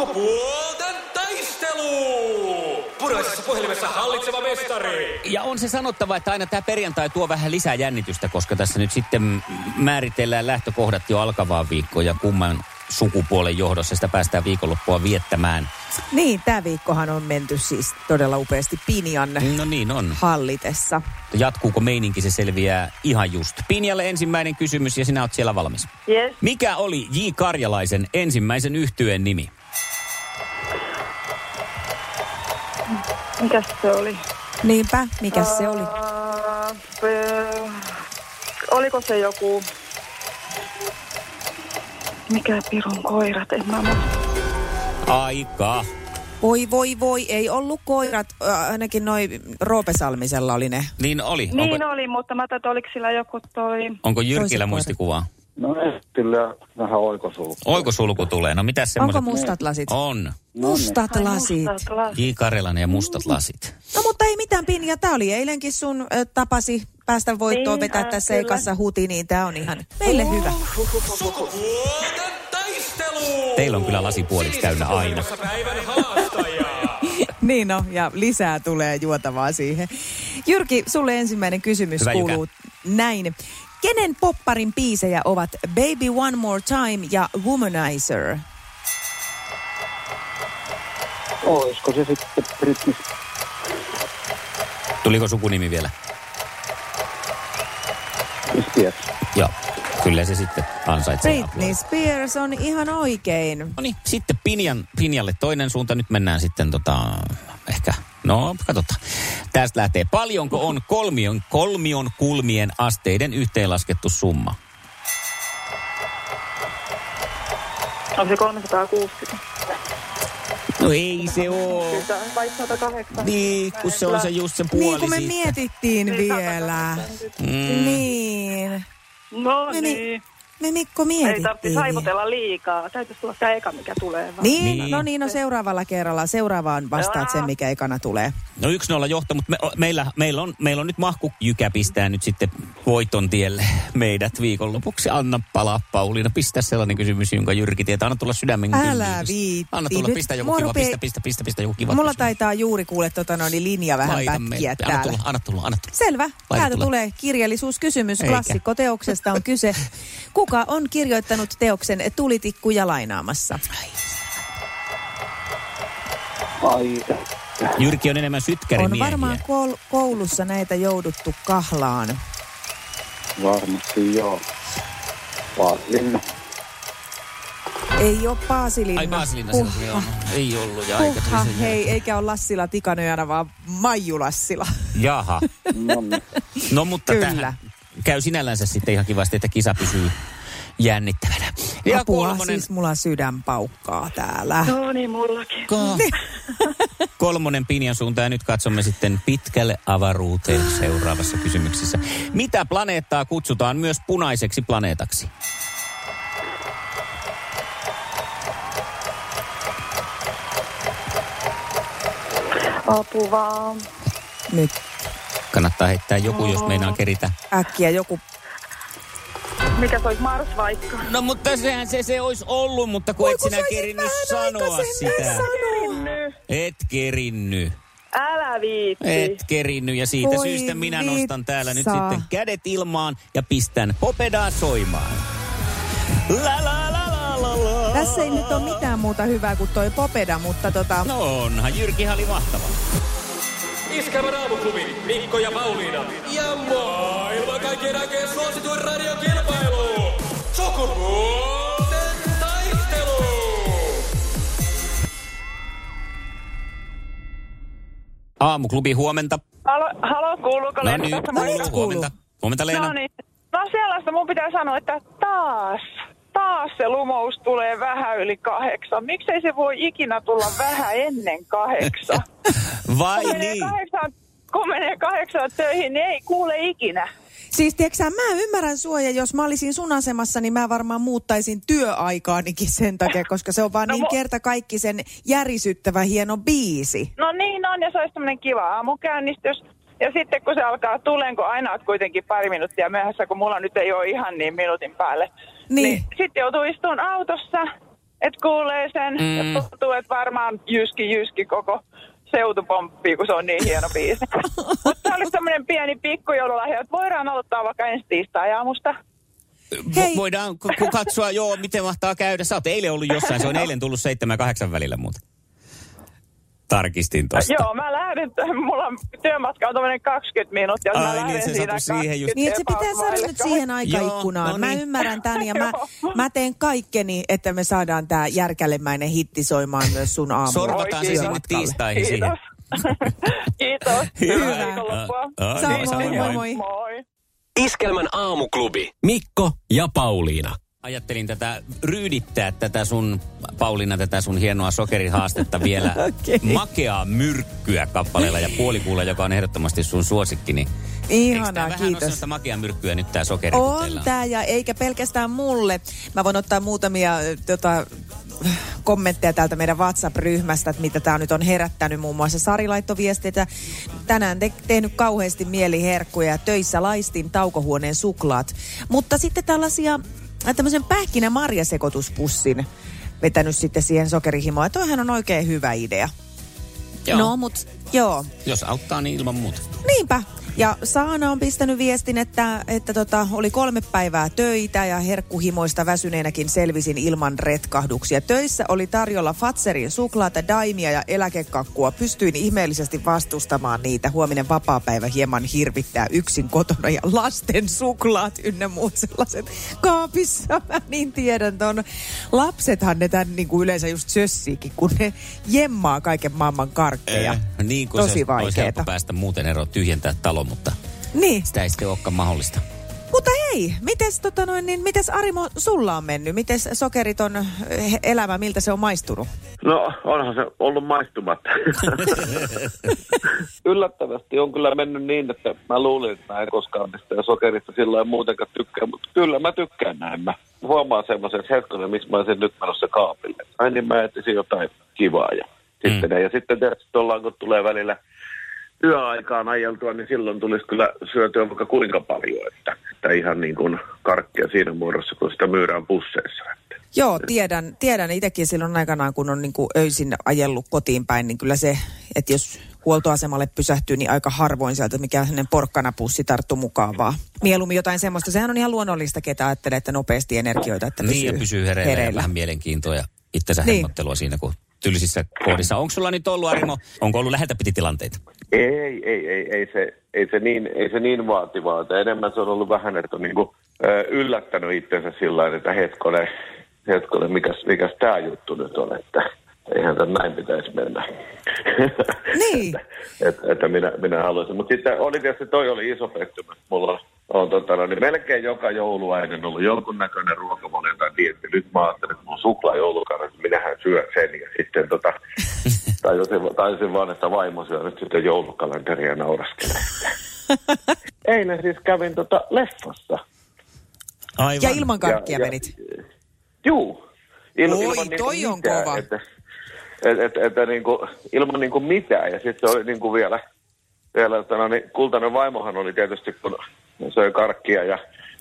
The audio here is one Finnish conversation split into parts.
Sukupuolten taistelu! Puraisessa puhelimessa hallitseva mestari. Ja on se sanottava, että aina tämä perjantai tuo vähän lisää jännitystä, koska tässä nyt sitten määritellään lähtökohdat jo alkavaan viikkoon ja kumman sukupuolen johdossa sitä päästään viikonloppua viettämään. Niin, tämä viikkohan on menty siis todella upeasti Pinjan No niin on. hallitessa. Jatkuuko meininki, se selviää ihan just. Pinjalle ensimmäinen kysymys ja sinä oot siellä valmis. Yes. Mikä oli J. Karjalaisen ensimmäisen yhtyeen nimi? Mikäs se oli? Niinpä, mikä se oli? Uh, oliko se joku... Mikä pirun koirat? En mä muista. Aika. Voi, voi, voi, ei ollut koirat, äh, ainakin noi Roope Salmisella oli ne. Niin oli. Niin Onko, oli, mutta mä tätä oliko sillä joku toi... onko Jyrkillä muistikuvaa? No kyllä vähän oikosulku. Oikosulku tulee. No mitä semmoiset? Onko mustat lasit? On. Mustat Ai, lasit. mustat lasit. J. Karjalainen ja mustat lasit. No mutta ei mitään Pinja, tää oli eilenkin sun ö, tapasi päästä voittoon Niin, vetää ää, tässä ekassa huti, niin tää on ihan meille hyvä. Sukupuolten taistelu! Teillä on kyllä lasi puoliksi täynnä aina. Puhelimessa päivän haastaja. Niin no, ja lisää tulee juotavaa siihen. Jyrki, sulle ensimmäinen kysymys Hyvä, Jykä. kuuluu näin. Kenen popparin biisejä ovat Baby One More Time ja Womanizer? Olisiko se sitten Britney Tuliko sukunimi vielä? Spears? Joo. Kyllä se sitten ansaitsee Britney aplodit. Spears on ihan oikein. No niin, sitten Pinjan, Pinjalle toinen suunta. Nyt mennään sitten tota, ehkä, no katsotaan. Tästä lähtee. Paljonko on kolmion, kolmion kulmien asteiden yhteenlaskettu summa? Onko se 360? No ei se oo. Kyllä, vai 108? Niin, kun se on se just se puoli Niin kuin me siitä. mietittiin Niin, vielä. 180. Mm. Niin. No Me, niin. Me Mikko Ei mietittiin. tarvitse saivotella liikaa. Täytyisi tulla tämä eka, mikä tulee vaan. Niin, Niin. no niin, no seuraavalla kerralla. Seuraavaan vastaat sen, mikä ekana tulee. No yksi nolla johto, mutta me, o- meillä, meillä, on, meillä on nyt mahku Jykä pistää nyt sitten voiton tielle meidät viikonlopuksi. Anna palaa Pauliina, pistä sellainen kysymys, jonka Jyrki tietää. Anna tulla sydämen Älä viitti. Anna tulla, Nyt pistä joku kiva, rupee- pistä, pistä, pistä, pistä joku kiva Mulla kysymys. taitaa juuri kuule tota noin, niin linja vähän Laita pätkiä. Anna täällä. tulla, anna tulla, anna tulla. Selvä. Laita Täältä tulla. tulee kirjallisuuskysymys. Klassikkoteoksesta on kyse. Kuka on kirjoittanut teoksen Tulitikkuja lainaamassa? Ai, Jyrki on enemmän sytkärimiehiä. On varmaan kol- koulussa näitä jouduttu kahlaan. varmasti joo. Paalinna. Ei ole Paasilinna. Ai Paasilinna Huh. se on, ei ollut ja aika tuli se- hei, eikä ole Lassila Tikanojana, vaan Maiju Lassila. Jaha. No niin. No mutta Kyllä. tähän käy sinällänsä sitten ihan kivasti, että kisa pysyy jännittävänä. Ja Apua, kolmonen, siis mulla sydän paukkaa täällä. No niin, mullakin. Ka- kolmonen Pinjan suuntaan ja nyt katsomme sitten pitkälle avaruuteen seuraavassa kysymyksessä. Mitä planeettaa kutsutaan myös punaiseksi planeetaksi? Apu vaan. Nyt Kannattaa heittää joku, jos meinaa keritä. äkkiä joku Mikä se olisi Mars vaikka? No mutta sehän se, se olisi ollut, mutta kun Oi, et kun sinä kerinnyt sanoa sitä. Nyt. Et kerinny. Älä viitti. Et kerinny ja siitä Voi syystä minä nostan täällä nyt vitsa. sitten kädet ilmaan ja pistän popedaa soimaan. La la la la la la. Tässä ei nyt ole mitään muuta hyvää kuin toi popeda, mutta tota... No onhan, Jyrkihän oli mahtava. Iskävä raamuklubi, Mikko ja Pauliina. Ja maailman kaikkien aikeen suosituen radiokilpailu. Sukupuolten taistelu. Aamuklubi, huomenta. Halo, halo kuuluuko No tässä No nyt kuuluu. kuuluu. Huomenta. Huomenta Leena. No niin. No sellaista mun pitää sanoa, että taas, taas se lumous tulee vähän yli kahdeksan. Miksei se voi ikinä tulla vähän ennen kahdeksan? Vai Kun niin? kahdeksan, kun menee kahdeksan töihin, niin ei kuule ikinä. Siis tiedätkö mä ymmärrän sua ja jos mä olisin sun asemassa, niin mä varmaan muuttaisin työaikaanikin sen takia, koska se on vaan No niin kerta kaikki sen järisyttävä hieno biisi. No niin on, ja se olisi tämmöinen kiva aamukäynnistys. Ja sitten kun se alkaa tuleen, kun aina oot kuitenkin pari minuuttia myöhässä, kun mulla nyt ei ole ihan niin minuutin päälle. Niin. sitten joutuu istuun autossa, että kuulee sen. Mm. Mm. Ja tuntuu, että varmaan jyski jyski koko seutu pomppii, kun se on niin hieno biisi. Mutta se oli semmoinen pieni pikkujoululahja, että voidaan aloittaa vaikka ensi tiistai-aamusta. Hei. Vo- Voidaan katsoa, joo, miten mahtaa käydä. Sä oot eilen ollut jossain, se on eilen tullut seitsemän ja kahdeksan välillä muuten. Tarkistin tosta. Joo, mä lähden, mulla on työmatka on tämmöinen 20 minuuttia, Ai mä niin, lähden se siinä siihen just. 20 Niin, että se pitää saada nyt siihen aikaikkunaan. Joo, no Mä niin. ymmärrän tämän ja mä, mä teen kaikkeni, että me saadaan tämä järkälemäinen hitti soimaan myös sun aamulla. Sorvataan se sinne kiitos. tiistaihin siihen. Kiitos. Kiitos. Hyvä. Hyvää viikonloppua. Samoin, samoin, moi moi. moi. Moi. Iskelmän aamuklubi. Mikko ja Pauliina. Ajattelin tätä ryydittää tätä sun, Pauliina, tätä sun hienoa sokerihaastetta vielä Okei. makeaa myrkkyä kappaleella ja puolikuulla, joka on ehdottomasti sun suosikki. Niin Eikö tää Ihanaa, vähän ole kiitos. sellaista makeaa myrkkyä nyt tää sokeri? On tämä ja eikä pelkästään mulle. Mä voin ottaa muutamia tota, kommentteja täältä meidän WhatsApp-ryhmästä, että mitä tämä nyt on herättänyt. Muun muassa Sari laittoi viestiä, tänään te- tehnyt kauheasti mieli herkkuja ja töissä laistin taukohuoneen suklaat. Mutta sitten tällaisia, tämmöisen pähkinä marjasekoituspussin vetänyt sitten siihen sokerihimoon. Ja toihan on oikein hyvä idea. Joo. No, mut joo. Jos auttaa, niin ilman muuta. Niinpä. Ja Saana on pistänyt viestin, että, että tota, oli kolme päivää töitä ja herkkuhimoista väsyneenäkin selvisin ilman retkahduksia. Töissä oli tarjolla Fatserin suklaata, daimia ja eläkekakkua. Pystyin ihmeellisesti vastustamaan niitä. Huominen vapaapäivä hieman hirvittää yksin kotona ja lasten suklaat ynnä muut sellaiset kaapissa. Mä niin tiedän ton. Lapsethan ne tän niin kuin yleensä just sössiikin, kun ne jemmaa kaiken maailman karkkeja. Eh, niin kuin Tosi se olisi vaikeeta. helppo päästä muuten eroon tyhjentää talo, mutta Niin. sitä ei sitten olekaan mahdollista. Mutta hei, mites, tota noin, niin, mites Arimo sulla on mennyt? Mites sokeriton eh, elämä, miltä se on maistunut? No, onhan se ollut maistumatta. Yllättävästi on kyllä mennyt niin, että mä luulin, että mä en koskaan mistään sokerista sillä lailla muutenkaan tykkää, mutta kyllä mä tykkään näin. Mä huomaan semmoisen, että hetkinen, missä mä olisin nyt menossa kaapille. Ai niin mä etsisin jotain kivaa ja sitten, mm. ja sitten tietysti ollaan, kun tulee välillä yöaikaan ajeltua, niin silloin tulisi kyllä syötyä vaikka kuinka paljon, että, että ihan niin kuin karkkia siinä muodossa, kun sitä myydään busseissa. Että. Joo, tiedän, tiedän itsekin silloin aikanaan, kun on niin kuin öisin ajellut kotiin päin, niin kyllä se, että jos huoltoasemalle pysähtyy, niin aika harvoin sieltä mikään sellainen porkkanapussi tarttu mukaan vaan. Mieluummin jotain semmoista. Sehän on ihan luonnollista, ketä ajattelee, että nopeasti energioita, että pysyy, Niin ja pysyy hereillä, ja vähän mielenkiintoa ja itsensä Niin. siinä, kun tylsissä kohdissa. Onko sulla nyt ollut, Arimo, onko ollut läheltä piti tilanteita? Ei, ei, ei, ei, se, ei, se niin, ei se niin vaativaa. Että enemmän se on ollut vähän, että on niin kuin, ö, yllättänyt itsensä sillä lailla, että hetkone, hetkone mikäs, mikäs tämä juttu nyt on, että eihän tämä näin pitäisi mennä. Niin. että, että, että minä, minä haluaisin. Mutta sitten oli tietysti, toi oli iso pettymys. Mulla on, on tota, no, niin melkein joka joulu ennen ollut jonkunnäköinen ruokavalio tai dietti. Nyt mä ajattelin, että mun suklaa joulukarra, minähän syön sen. Ja sitten tota, tajusin, tajusin vaan, että vaimo syö nyt sitten joulukalenteria ja nauraskelee. Eilen siis kävin tota leffassa. Aivan. Ja ilman karkkia Ja- ja- menit. Juu. Il, Oi, ilman niinku toi on mitään, kova. Että, et, et, että niinku, ilman niinku mitään. Ja sitten se oli niinku vielä, vielä että no, niin, kultainen vaimohan oli tietysti, kun söi karkkia ja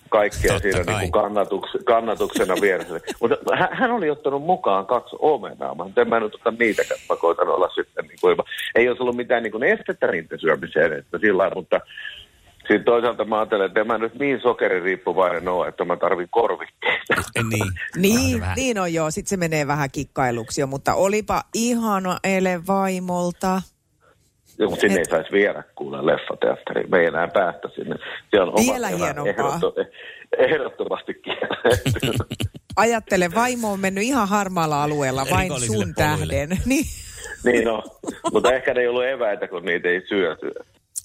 kaikkea Totta siinä kai. niinku kannatuks, kannatuksena vieressä. Mutta hän, hän, oli ottanut mukaan kaksi omenaa. Mä en mä nyt ota niitäkään, mä koitan olla sitten niinku, ilman. Ei olisi ollut mitään niinku estettä niiden syömiseen, että sillä lailla, mutta sitten toisaalta mä ajattelen, että en mä nyt niin sokeririippuvainen ole, että mä tarvin korvikkeita. Niin. Niin, niin on joo. Sitten se menee vähän kikkailuksi jo, mutta olipa ihana ele vaimolta. Joo, mutta sinne ei saisi viedä kuule leffateatteriin. Me ei enää päästä sinne. Siellä on Vielä erät hienompaa. ehdotto- ehdottomasti kielletty. Ajattele, vaimo on mennyt ihan harmaalla alueella vain sun poluille. tähden. Niin. niin on. Mutta ehkä ne ei ollut eväitä, kun niitä ei syöty.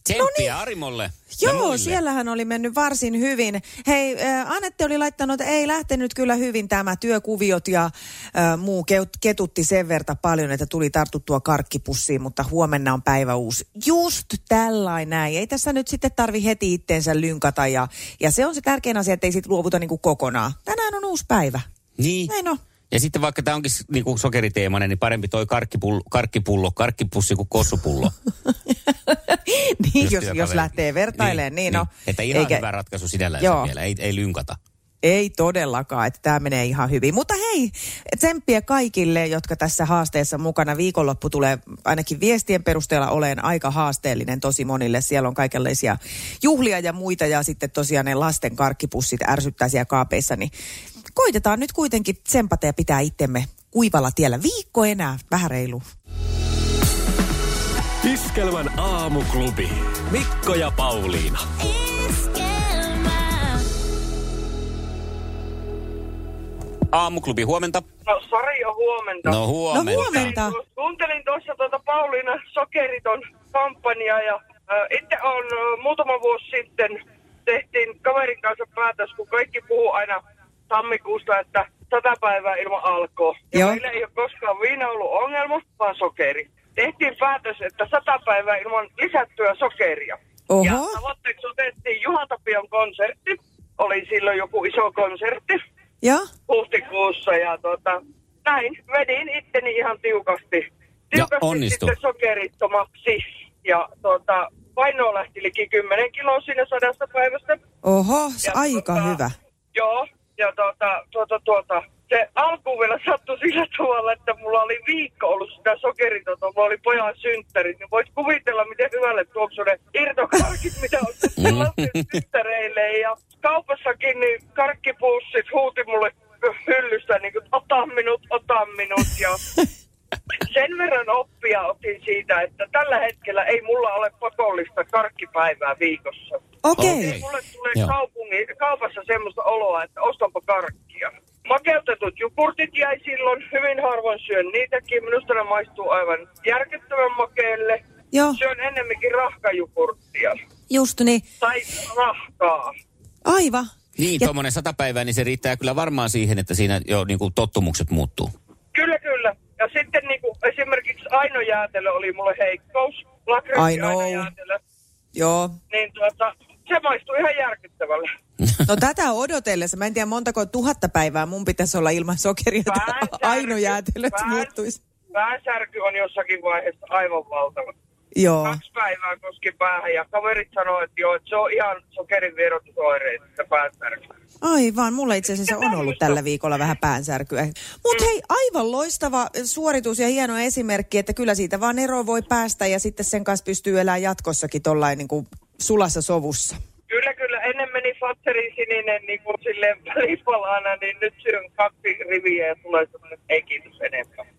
Tsemppiä Arimolle. No niin. Joo, siellähän oli mennyt varsin hyvin. Hei, äh, Anette oli laittanut, että ei lähtenyt kyllä hyvin tämä työkuviot ja äh, muu ketutti sen verta paljon, että tuli tartuttua karkkipussiin, mutta huomenna on päivä uusi. Just tällainen näin. Ei tässä nyt sitten tarvi heti itteensä lynkata ja, ja se on se tärkein asia, että ei sit luovuta niinku kokonaan. Tänään on uusi päivä. Niin. Näin on. Ja sitten vaikka tämä onkin niinku sokeriteemainen, niin parempi toi karkkipullo, karkkipullo karkkipussi kuin kossupullo. niin, jos, jos lähtee vertailemaan, niin, niin no. Että ihan Eikä... hyvä ratkaisu sinällään Joo. vielä, ei, ei lynkata. Ei todellakaan, että tämä menee ihan hyvin. Mutta hei, tsemppiä kaikille, jotka tässä haasteessa mukana. Viikonloppu tulee ainakin viestien perusteella oleen aika haasteellinen tosi monille. Siellä on kaikenlaisia juhlia ja muita ja sitten tosiaan ne lasten karkkipussit ärsyttää siellä kaapeissa. Niin koitetaan nyt kuitenkin tsempata ja pitää itsemme kuivalla tiellä. Viikko enää, vähän reilu. Iskelmän aamuklubi. Mikko ja Pauliina. Aamuklubi, huomenta. No Sari on huomenta. No huomenta. No huomenta. Kuuntelin tuossa tuota Pauliina Sokeriton kampanjaa ja äh, itse on äh, muutama vuosi sitten tehtiin kaverin kanssa päätös, kun kaikki puhuu aina tammikuusta, että sata päivää ilman alkoa. Ja Joo. meillä ei ole koskaan viina ollut ongelma, vaan sokeri. Tehtiin päätös, että sata päivää ilman lisättyä sokeria. Oho. Ja tavoitteeksi otettiin Juha Tapion konsertti. Oli silloin joku iso konsertti Ja? huhtikuussa ja tota, näin vedin itteni ihan tiukasti. Tiukasti onnistui. sitten sokerittomaksi ja tota, painoa lähti liki 10 kiloa siinä sadasta päivästä. Oho, se Ja aika tota, hyvä. Joo, ja tuota, tuota, tuota, se alkuun vielä sattui sillä tavalla, että mulla oli viikko ollut sitä sokeritonta, mulla oli pojan synttärit, niin voit kuvitella, miten hyvälle tuoksuu ne irtokarkit, mitä on lasten synttäreille. Ja kaupassakin niin karkkipussit huuti mulle hyllystä, niin kuin, ota minut, ota minut. Ja sen verran oppia otin siitä, että tällä hetkellä ei mulla ole pakollista karkkipäivää viikossa. Okei. Okei. Ei mulle tule Joo. kaupungi, kaupassa semmoista oloa, että ostanpa karkkia. Makeutetut jogurtit jäi silloin, hyvin harvoin syön niitäkin. Minusta ne maistuu aivan järkyttävän makeelle. Joo, Syön ennemminkin rahkajogurttia. just niin. Tai rahkaa. Aivan. Niin, Ja- tuommoinen sata päivää, niin se riittää kyllä varmaan siihen, että siinä jo niin kuin tottumukset muuttuu. Kyllä, kyllä. Ja sitten niin kuin, esimerkiksi Aino Jäätelö oli mulle heikkous. Lakretti Aino. Aino Jäätelö. Joo. Niin tuota, se maistuu ihan järkyttävälle. No tätä odotellessa, mä en tiedä montako tuhatta päivää mun pitäisi olla ilman sokeria, että aino jäätelöt pään- muuttuisi. Päänsärky on jossakin vaiheessa aivan valtava. Joo. Kaksi päivää koski päähän ja kaverit sanoo, että joo, että se on ihan sokerin vierotusoireita, että päänsärky. Aivan, mulla itse asiassa on ollut tällä viikolla vähän päänsärkyä. Mutta hei, aivan loistava suoritus ja hieno esimerkki, että kyllä siitä vaan eroon voi päästä ja sitten sen kanssa pystyy elämään jatkossakin tollain niin kuin sulassa sovussa. Kyllä, kyllä. Ennen meni Fatserin sininen niin kuin silleen niin nyt syön kaksi riviä ja tulee semmoinen ei kiitos enempää.